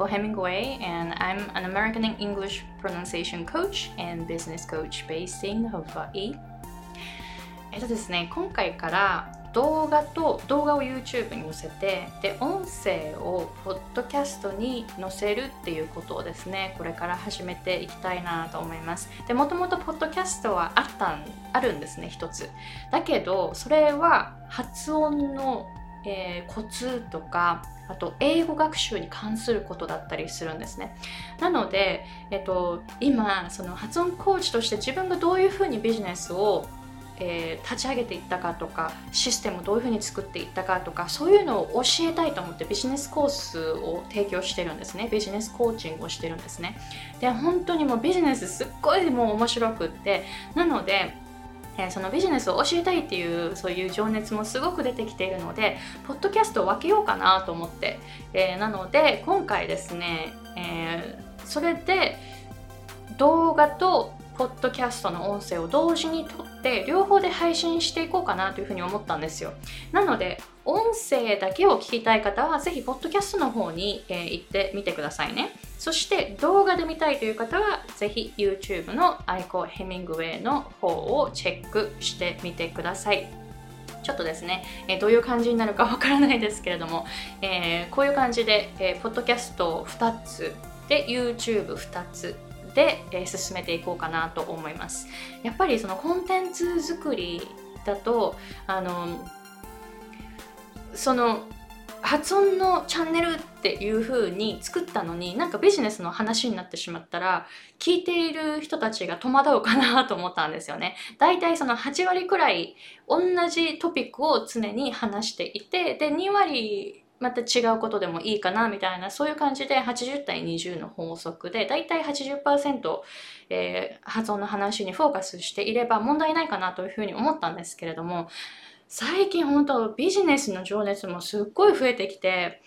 Aiko Hemingway, and I'm an American English pronunciation coach and business coach based in Hawaii. えっとですね、今回から動画と動画を YouTube に載せてで音声をポッドキャストに載せるっていうことをですねこれから始めていきたいなと思いますでもともとポッドキャストはあったんあるんですね一つだけどそれは発音の、えー、コツとかあと英語学習に関することだったりするんですね。なので、えっと、今その発音コーチとして自分がどういうふうにビジネスをえー、立ち上げていったかとかシステムをどういうふうに作っていったかとかそういうのを教えたいと思ってビジネスコースを提供してるんですね。ビジネスコーチングをしてるんですね。で本当にもうビジネスすっごいもう面白くってなのでえ、そのビジネスを教えたいっていうそういう情熱もすごく出てきているのでポッドキャストを分けようかなと思って、えー、なので今回ですね、えー、それで動画とポッドキャストの音声を同時に撮って両方で配信していこうかなというふうに思ったんですよ。なので音声だけを聞きたい方はぜひポッドキャストの方に、えー、行ってみてくださいね。そして動画で見たいという方はぜひ YouTube のアイコヘミングウェイの方をチェックしてみてください。ちょっとですね、えー、どういう感じになるかわからないですけれども、えー、こういう感じで、えー、ポッドキャスト2つで YouTube2 つで、えー、進めていこうかなと思いますやっぱりそのコンテンツ作りだとあのその発音のチャンネルっていう風に作ったのになんかビジネスの話になってしまったら聞いている人たちが戸惑うかなと思ったんですよね。だいたいその8割くらい同じトピックを常に話していてで2割また違うことでもいいかなみたいなそういう感じで80対20の法則でだいたい80%、えー、発音の話にフォーカスしていれば問題ないかなというふうに思ったんですけれども最近本当ビジネスの情熱もすっごい増えてきて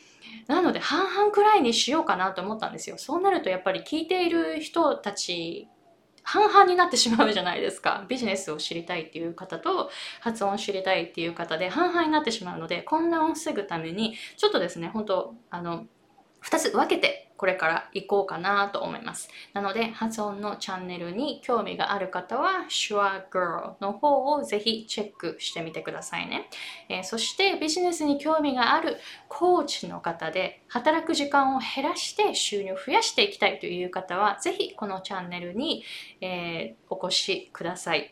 なので半々くらいにしようかなと思ったんですよ。そうなるとやっぱり聞いている人たち半々になってしまうじゃないですか。ビジネスを知りたいっていう方と発音を知りたいっていう方で半々になってしまうので混乱を防ぐためにちょっとですね、本当あの二つ分けてこれから行こうかなと思います。なので発音のチャンネルに興味がある方は Sure Girl の方をぜひチェックしてみてくださいね。えー、そしてビジネスに興味があるコーチの方で働く時間を減らして収入を増やしていきたいという方はぜひこのチャンネルに、えー、お越しください。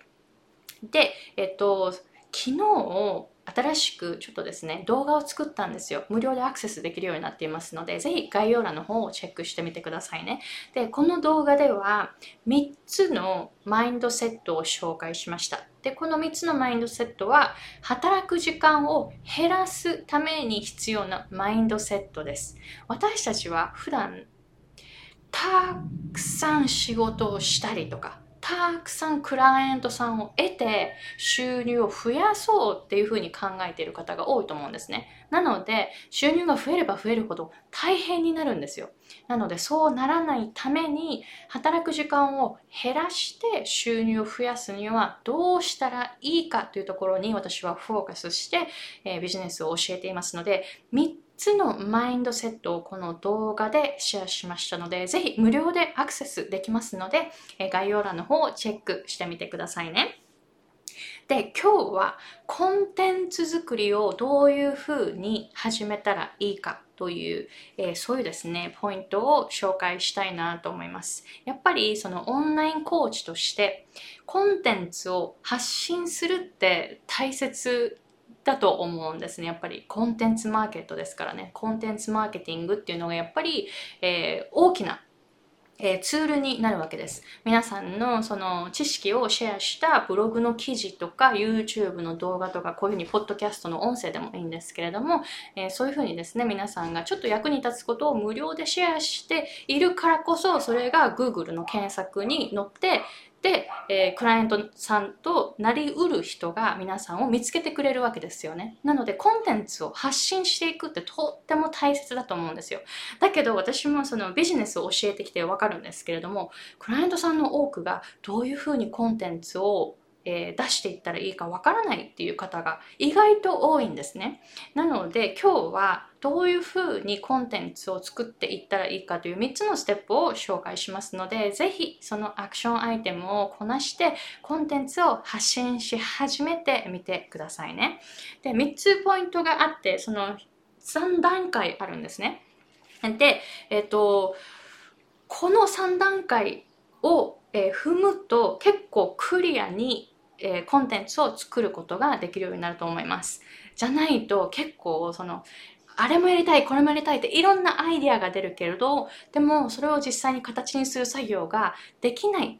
で、えっと、昨日新しくちょっとですね動画を作ったんですよ。無料でアクセスできるようになっていますのでぜひ概要欄の方をチェックしてみてくださいね。でこの動画では3つのマインドセットを紹介しました。でこの3つのマインドセットは働く時間を減らすために必要なマインドセットです。私たちは普段たくさん仕事をしたりとかたくさんクライアントさんを得て収入を増やそうっていうふうに考えている方が多いと思うんですね。なので収入が増えれば増えるほど大変になるんですよ。なのでそうならないために働く時間を減らして収入を増やすにはどうしたらいいかというところに私はフォーカスして、えー、ビジネスを教えていますので3つのマインドセットをこの動画でシェアしましたので、ぜひ無料でアクセスできますので、え概要欄の方をチェックしてみてくださいね。で、今日はコンテンツ作りをどういうふうに始めたらいいかという、えー、そういうですね、ポイントを紹介したいなと思います。やっぱりそのオンラインコーチとしてコンテンツを発信するって大切だと思うんですね。やっぱりコンテンツマーケットですからね。コンテンツマーケティングっていうのがやっぱり、えー、大きなえー、ツールになるわけです。皆さんのその知識をシェアしたブログの記事とか YouTube の動画とかこういうふうにポッドキャストの音声でもいいんですけれども、えー、そういうふうにですね皆さんがちょっと役に立つことを無料でシェアしているからこそそれが Google の検索に載ってで、えー、クライアントさんとなりうる人が皆さんを見つけてくれるわけですよね。なのでコンテンツを発信していくってとっても大切だと思うんですよ。だけど私もそのビジネスを教えてきてわかるんですけれども、クライアントさんの多くがどういうふうにコンテンツをえー、出していったらいいかわからないっていう方が意外と多いんですね。なので今日はどういうふうにコンテンツを作っていったらいいかという3つのステップを紹介しますので、ぜひそのアクションアイテムをこなしてコンテンツを発信し始めてみてくださいね。で、3つポイントがあって、その3段階あるんですね。で、えっ、と、この3段階を、えー、踏むと結構クリアにえー、コンテンツを作ることができるようになると思います。じゃないと結構そのあれもやりたい、これもやりたいっていろんなアイデアが出るけれど、でもそれを実際に形にする作業ができない、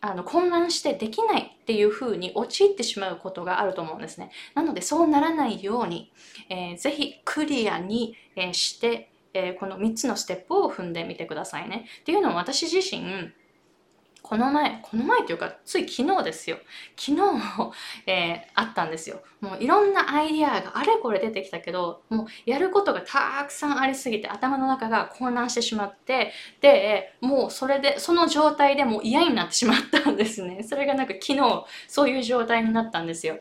あの混乱してできないっていう風に陥ってしまうことがあると思うんですね。なのでそうならないように、えー、ぜひクリアに、え、して、えー、この3つのステップを踏んでみてくださいね。っていうのは私自身、この前、この前というか、つい昨日ですよ。昨日も、えー、あったんですよ。もういろんなアイディアがあれこれ出てきたけど、もうやることがたくさんありすぎて頭の中が混乱してしまって、で、もうそれで、その状態でもう嫌になってしまったんですね。それがなんか昨日、そういう状態になったんですよ。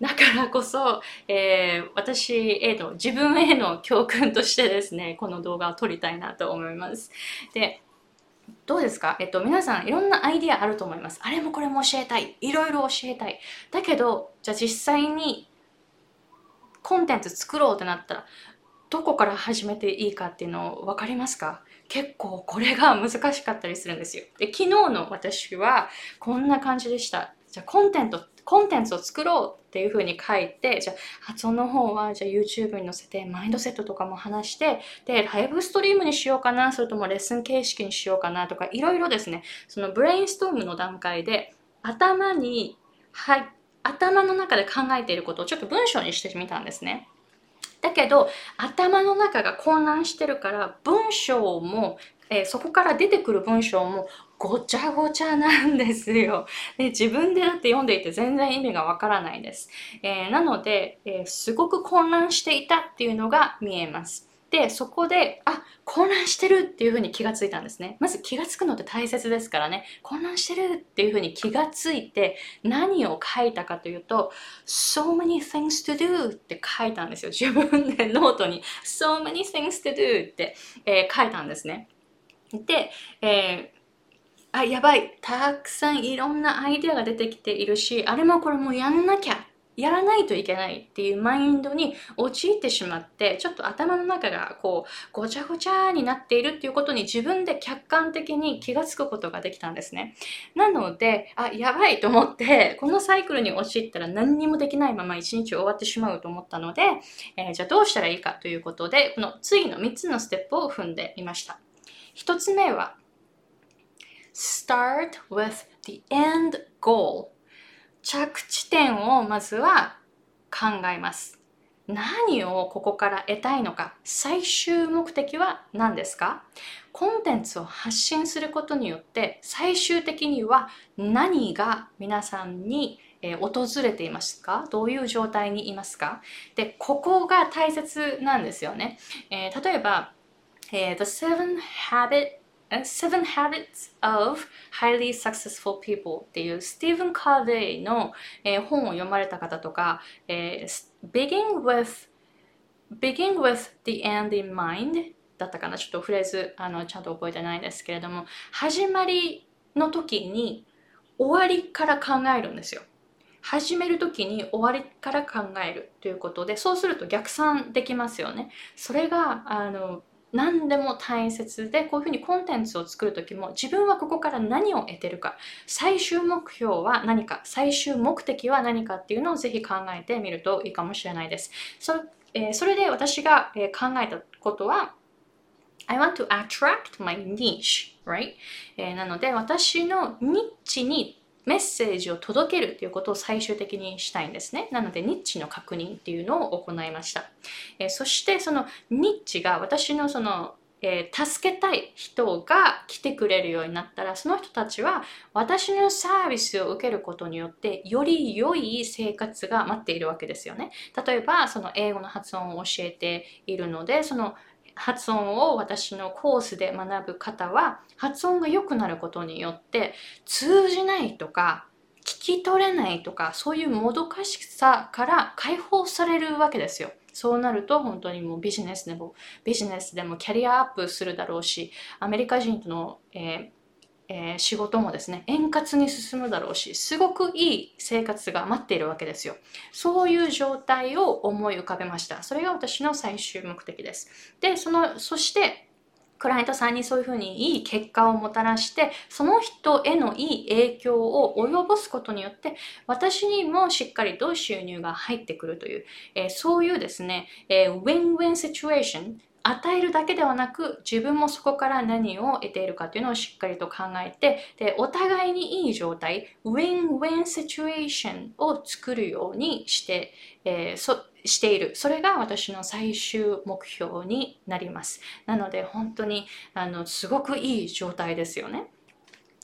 だからこそ、えー、私への、自分への教訓としてですね、この動画を撮りたいなと思います。で、どうですか？えっと、皆さんいろんなアイディアあると思います。あれもこれも教えたい。いろいろ教えたい。だけど、じゃあ実際にコンテンツ作ろうってなったら、どこから始めていいかっていうのを分かりますか？結構これが難しかったりするんですよ。で、昨日の私はこんな感じでした。じゃあコンテンツ、コンテンツを作ろうっていうふうに書いて、じゃあ発音の方はじゃあ YouTube に載せてマインドセットとかも話して、で、ライブストリームにしようかな、それともレッスン形式にしようかなとか、いろいろですね、そのブレインストームの段階で頭に、はい、頭の中で考えていることをちょっと文章にしてみたんですね。だけど頭の中が混乱してるから文章も、えー、そこから出てくる文章もごちゃごちゃなんですよ。で自分でだって読んでいて全然意味がわからないです。えー、なので、えー、すごく混乱していたっていうのが見えます。で、そこで、あ、混乱してるっていうふうに気がついたんですね。まず気がつくのって大切ですからね。混乱してるっていうふうに気がついて何を書いたかというと、so many things to do って書いたんですよ。自分でノートに so many things to do って、えー、書いたんですね。で、えーあ、やばい。たくさんいろんなアイデアが出てきているし、あれもこれもやんなきゃ。やらないといけないっていうマインドに陥ってしまって、ちょっと頭の中がこう、ごちゃごちゃになっているっていうことに自分で客観的に気がつくことができたんですね。なので、あ、やばいと思って、このサイクルに陥ったら何にもできないまま一日終わってしまうと思ったので、えー、じゃあどうしたらいいかということで、この次の3つのステップを踏んでみました。1つ目は、start with the end goal 着地点をまずは考えます。何をここから得たいのか。最終目的は何ですか。コンテンツを発信することによって最終的には何が皆さんに、訪れていますか。どういう状態にいますか。で、ここが大切なんですよね。えー、例えば、えー、The Seven Habit Seven Habits of Highly Successful People っていうスティーブン・カーデイの、えー、本を読まれた方とか、えー、Begin with Begin with the end in mind だったかな。ちょっとフレーズあのちゃんと覚えてないですけれども始まりの時に終わりから考えるんですよ。始める時に終わりから考えるということでそうすると逆算できますよね。それがあの何でも大切でこういうふうにコンテンツを作る時も自分はここから何を得てるか。最終目標は何か。最終目的は何かっていうのをぜひ考えてみるといいかもしれないです。そ,、えー、それで私が、考えたことは I want to attract my niche, right? え、なので私のニッチにメッセージを届けるということを最終的にしたいんですね。なので、ニッチの確認っていうのを行いました。えー、そして、そのニッチが私のそのえー、助けたい人が来てくれるようになったらその人たちは私のサービスを受けることによってより良い生活が待っているわけですよね。例えばその英語の発音を教えているのでその発音を私のコースで学ぶ方は発音が良くなることによって通じないとか聞き取れないとかそういうもどかしさから解放されるわけですよ。そうなると本当にもうビジネスでもビジネスでもキャリアアップするだろうしアメリカ人との、えーえー、仕事もですね、円滑に進むだろうし、すごくいい生活が待っているわけですよ。そういう状態を思い浮かべました。それが私の最終目的です。で、その、そして、クライアントさんにそういうふうにいい結果をもたらして、その人へのいい影響を及ぼすことによって、私にもしっかりと収入が入ってくるという、えー、そういうですね、えー、 win-win situation、与えるだけではなく自分もそこから何を得ているかというのをしっかりと考えてでお互いにいい状態 win-win situation を作るようにして、えー、している。それが私の最終目標になります。なので本当にあのすごくいい状態ですよね。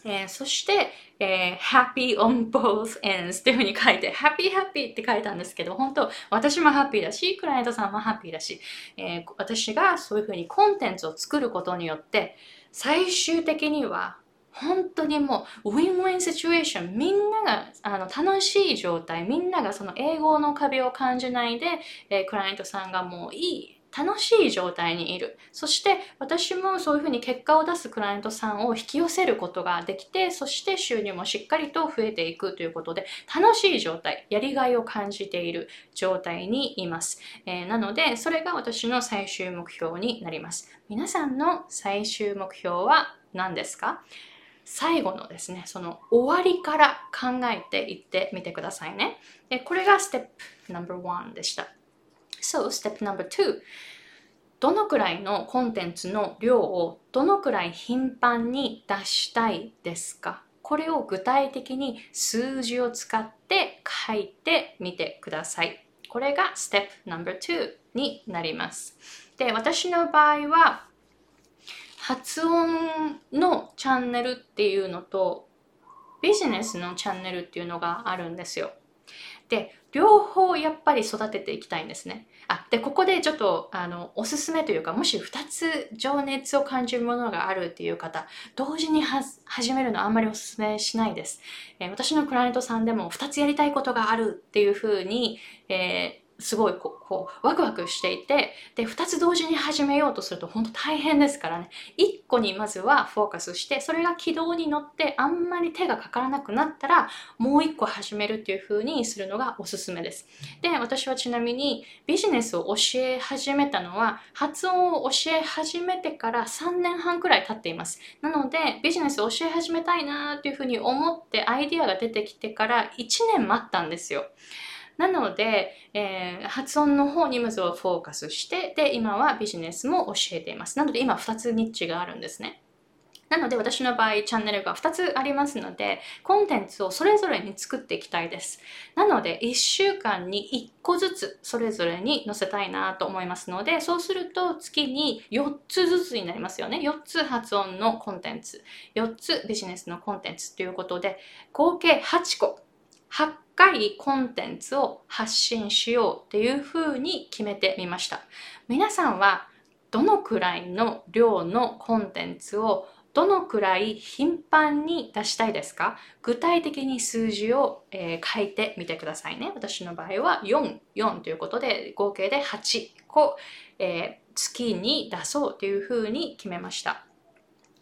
えー、そして、えー、happy on both ends っていうふうに書いて、happy happy って書いたんですけど、本当、私もハッピーだし、クライアントさんもハッピーだし、えー、私がそういうふうにコンテンツを作ることによって、最終的には、本当にもう、 win-win situation、みんながあの楽しい状態、みんながその英語の壁を感じないで、えー、クライアントさんがもういい楽しい状態にいる。そして私もそういうふうに結果を出すクライアントさんを引き寄せることができて、そして収入もしっかりと増えていくということで、楽しい状態、やりがいを感じている状態にいます。えー、なので、それが私の最終目標になります。皆さんの最終目標は何ですか？最後のですね、その終わりから考えていってみてくださいね。でこれがステップ No.1 でした。So, step number two どのくらいのコンテンツの量をどのくらい頻繁に出したいですか？これを具体的に数字を使って書いてみてください。これが step No.2 になります。で、私の場合は発音のチャンネルっていうのとビジネスのチャンネルっていうのがあるんですよ。で、両方やっぱり育てていきたいんですね。あ、で、ここでちょっと、あの、おすすめというか、もし2つ情熱を感じるものがあるっていう方、同時に始めるのあんまりおすすめしないです。えー、私のクライアントさんでも2つやりたいことがあるっていうふうに、えーすごいこうこうワクワクしていてで2つ同時に始めようとすると本当大変ですからね。1個にまずはフォーカスしてそれが軌道に乗ってあんまり手がかからなくなったらもう1個始めるっていう風にするのがおすすめです。で私はちなみにビジネスを教え始めたのは発音を教え始めてから3年半くらい経っています。なのでビジネスを教え始めたいなっていう風に思ってアイディアが出てきてから1年待ったんですよ。なので、えー、発音の方にまずはフォーカスして、で、今はビジネスも教えています。なので今2つニッチがあるんですね。なので私の場合チャンネルが2つありますのでコンテンツをそれぞれに作っていきたいです。なので1週間に1個ずつそれぞれに載せたいなと思いますのでそうすると月に4つずつになりますよね。4つ発音のコンテンツ4つビジネスのコンテンツということで合計8個8回コンテンツを発信しようっていうふうに決めてみました。皆さんはどのくらいの量のコンテンツをどのくらい頻繁に出したいですか？具体的に数字を、えー、書いてみてくださいね。私の場合は4、4ということで合計で8個、えー、月に出そうというふうに決めました。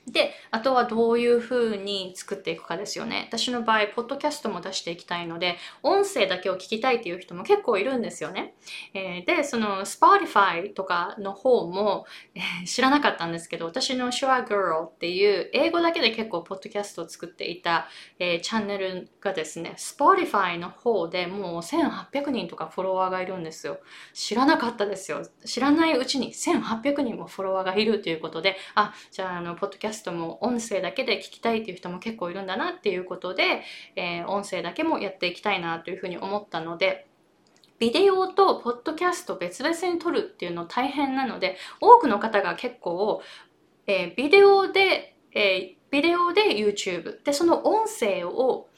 で、あとはどういう風に作っていくかですよね。私の場合、ポッドキャストも出していきたいので、音声だけを聞きたいっていう人も結構いるんですよね。えー、で、その Spotify とかの方も、えー、知らなかったんですけど、私の Sure Girl っていう英語だけで結構ポッドキャストを作っていた、えー、チャンネルがですね、Spotify の方でもう1800人とかフォロワーがいるんですよ。知らなかったですよ。知らないうちに1800人もフォロワーがいるということで、あ、じゃあ、あの、ポッドキャストャストも音声だけで聞きたいっていう人も結構いるんだなっていうことで、えー、音声だけもやっていきたいなというふうに思ったので、ビデオとポッドキャスト別々に撮るっていうの大変なので、多くの方が結構、えー、ビデオで、えー、ビデオで YouTube でその音声を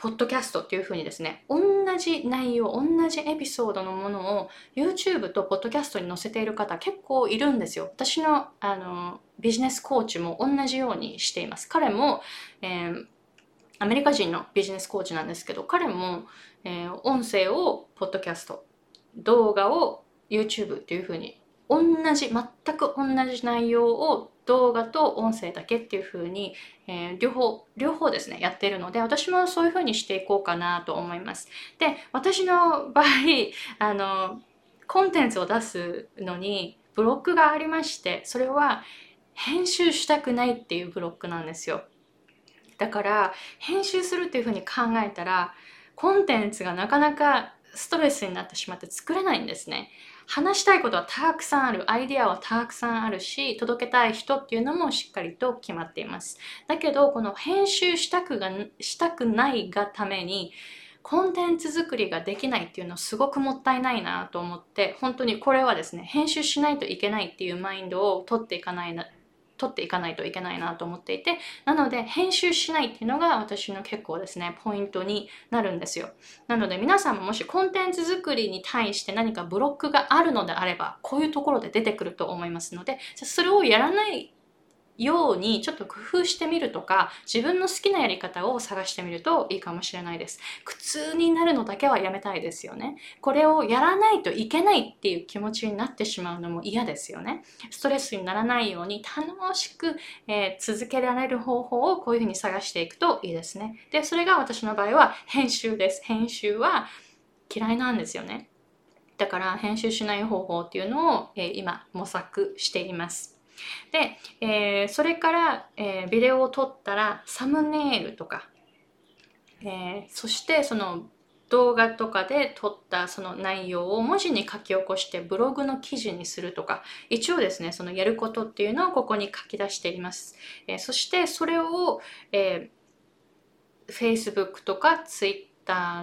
ポッドキャストっていう風にですね、同じ内容、同じエピソードのものを YouTube とポッドキャストに載せている方結構いるんですよ。私のあのビジネスコーチも同じようにしています。彼も、えーアメリカ人のビジネスコーチなんですけど、彼も、えー、音声をポッドキャスト、動画を YouTube っていう風に同じ、全く同じ内容を動画と音声だけっていう風に、えー、両方、両方ですね、やってるので、私もそういう風にしていこうかなと思います。で、私の場合、あの、コンテンツを出すのにブロックがありまして、それは編集したくないっていうブロックなんですよ。だから編集するっていうふうに考えたらコンテンツがなかなかストレスになってしまって作れないんですね。話したいことはたくさんある。アイデアはたくさんあるし、届けたい人っていうのもしっかりと決まっています。だけど、この編集したくがしたくないがために、コンテンツ作りができないっていうのすごくもったいないなと思って、本当にこれはですね、編集しないといけないっていうマインドを取っていかないな取っていかないといけないなと思っていて、なので編集しないっていうのが私の結構ですね、ポイントになるんですよ。なので皆さんももしコンテンツ作りに対して何かブロックがあるのであれば、こういうところで出てくると思いますので、それをやらないようにちょっと工夫してみるとか自分の好きなやり方を探してみるといいかもしれないです。苦痛になるのだけはやめたいですよね。これをやらないといけないっていう気持ちになってしまうのも嫌ですよね。ストレスにならないように楽しく、えー、続けられる方法をこういうふうに探していくといいですね。でそれが私の場合は編集です。編集は嫌いなんですよね。だから編集しない方法っていうのを、えー、今模索しています。で、えー、それから、えー、ビデオを撮ったらサムネイルとか、えー、そしてその動画とかで撮ったその内容を文字に書き起こしてブログの記事にするとか一応ですねそのやることっていうのをここに書き出しています、えー、そしてそれを、えー、Facebook とか Twitter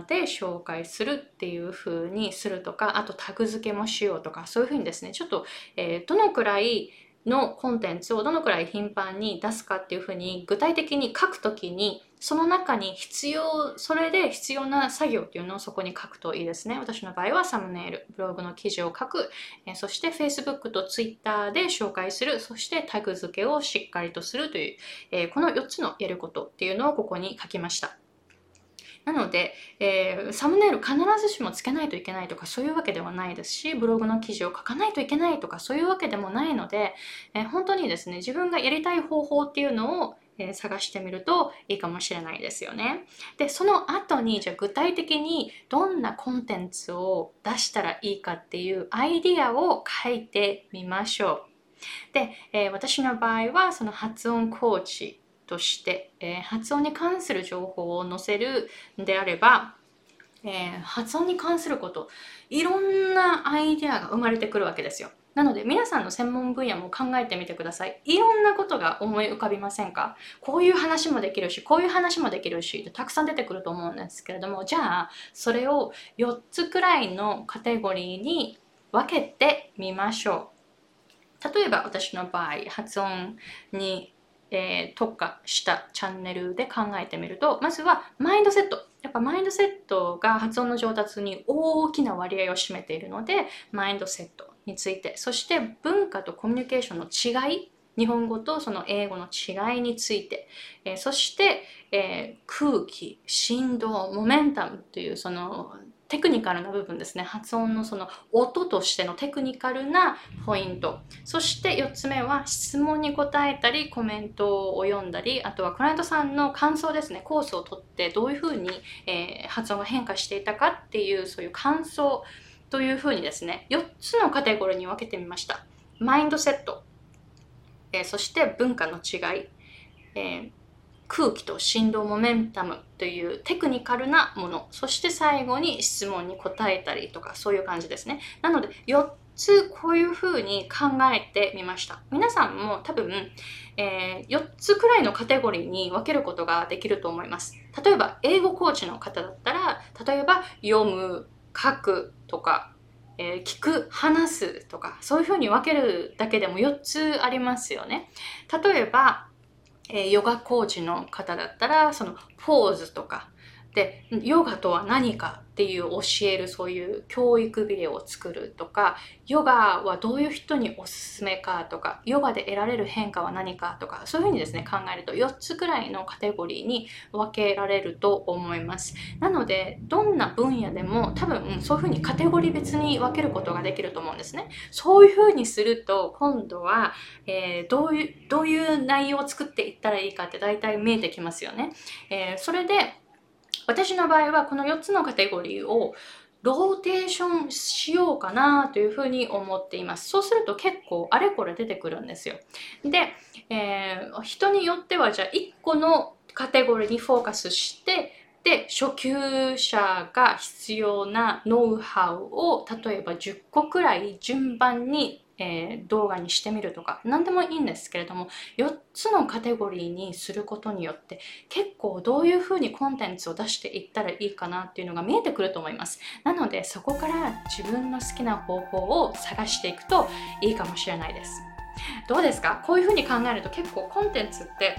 で紹介するっていう風にするとかあとタグ付けもしようとかそういう風にですねちょっと、えー、どのくらいのコンテンツをどのくらい頻繁に出すかっていうふうに具体的に書くときにその中に必要、それで必要な作業っていうのをそこに書くといいですね。私の場合はサムネイル、ブログの記事を書く、えそして Facebook と Twitter で紹介する、そしてタグ付けをしっかりとするという、えこの4つのやることっていうのをここに書きました。なので、えー、サムネイル必ずしもつけないといけないとかそういうわけではないですし、ブログの記事を書かないといけないとかそういうわけでもないので、えー、本当にですね、自分がやりたい方法っていうのをえ探してみるといいかもしれないですよね。で、その後にじゃあ具体的にどんなコンテンツを出したらいいかっていうアイディアを書いてみましょう。で、えー、私の場合はその発音コーチとして、えー、発音に関する情報を載せるんであれば、えー、発音に関することいろんなアイデアが生まれてくるわけですよ。なので皆さんの専門分野も考えてみてください。いろんなことが思い浮かびませんか？こういう話もできるし、こういう話もできるし、たくさん出てくると思うんですけれども、じゃあそれを4つくらいのカテゴリーに分けてみましょう。例えば私の場合、発音にえー、特化したチャンネルで考えてみるとまずはマインドセット。やっぱマインドセットが発音の上達に大きな割合を占めているのでマインドセットについて。そして文化とコミュニケーションの違い日本語とその英語の違いについて、えー、そして、えー、空気振動モメンタムというそのテクニカルな部分ですね。発音のその音としてのテクニカルなポイント。そして4つ目は質問に答えたりコメントを読んだりあとはクライアントさんの感想ですね。コースを取ってどういうふうに、えー、発音が変化していたかっていうそういう感想というふうにですね。4つのカテゴリーに分けてみました。マインドセット、えー、そして文化の違い、えー空気と振動モメンタムというテクニカルなもの。そして最後に質問に答えたりとかそういう感じですね。なので4つこういうふうに考えてみました。皆さんも多分、えー、4つくらいのカテゴリーに分けることができると思います。例えば英語コーチの方だったら例えば読む書くとかえー、聞く、話すとか、そういうふうに分けるだけでも4つありますよね。例えば、えー、ヨガコーチの方だったらそのポーズとか。でヨガとは何かっていう教えるそういう教育ビデオを作るとかヨガはどういう人におすすめかとかヨガで得られる変化は何かとかそういうふうにですね考えると4つくらいのカテゴリーに分けられると思います。なのでどんな分野でも多分そういうふうにカテゴリー別に分けることができると思うんですね。そういうふうにすると今度は、えー、どういうどういう内容を作っていったらいいかって大体見えてきますよね、えー、それで私の場合はこの4つのカテゴリーをローテーションしようかなというふうに思っています。そうすると結構あれこれ出てくるんですよ。で、えー、人によってはじゃあ1個のカテゴリーにフォーカスしてで初級者が必要なノウハウを例えば10個くらい順番にえー、動画にしてみるとか何でもいいんですけれども4つのカテゴリーにすることによって結構どういうふうにコンテンツを出していったらいいかなっていうのが見えてくると思います。なのでそこから自分の好きな方法を探していくといいかもしれないです。どうですか？こういうふうに考えると結構コンテンツって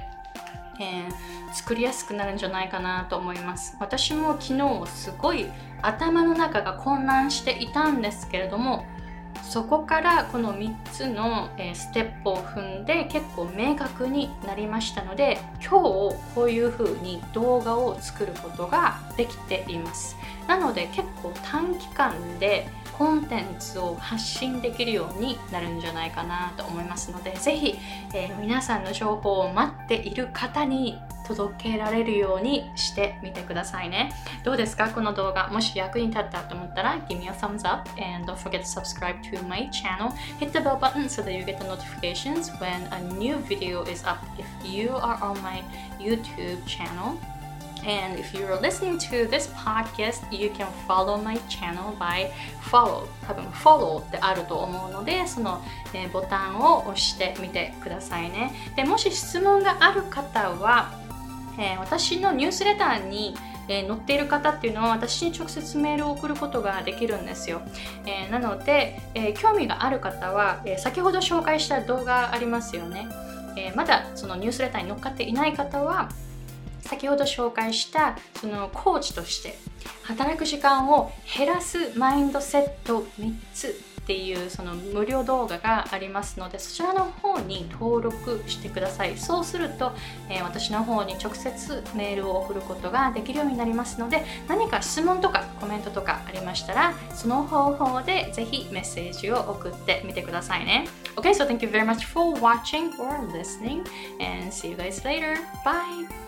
えー、作りやすくなるんじゃないかなと思います。私も昨日すごい頭の中が混乱していたんですけれどもそこからこの3つの、ステップを踏んで結構明確になりましたので今日こういう風に動画を作ることができています。なので結構短期間でコンテンツを発信できるようになるんじゃないかなと思いますのでぜひ、えー、皆さんの情報を待っている方に届けられるようにしてみてくださいね。どうですかこの動画。もし役に立ったと思ったら、give me a thumbs up and don't forget to subscribe to my channel. Hit the bell button so that you get the notifications when a new video is up if you are on my YouTube channel. And if you're listening to this podcast, you can follow my channel by follow 多分 follow ってあると思うのでその、えー、ボタンを押してみてくださいねでもし質問がある方はえー、私のニュースレターに、えー、載っている方っていうのは私に直接メールを送ることができるんですよ、えー、なので、え興味がある方は、え先ほど紹介した動画ありますよね、えまだそのニュースレターに乗っかっていない方は先ほど紹介したそのコーチとして働く時間を減らすマインドセット3つっていうその無料動画がありますのでそちらの方に登録してくださいそうすると、えー、私の方に直接メールを送ることができるようになりますので何か質問とかコメントとかありましたらその方法でぜひメッセージを送ってみてくださいね Okay, so thank you very much for watching or listening and see you guys later. Bye!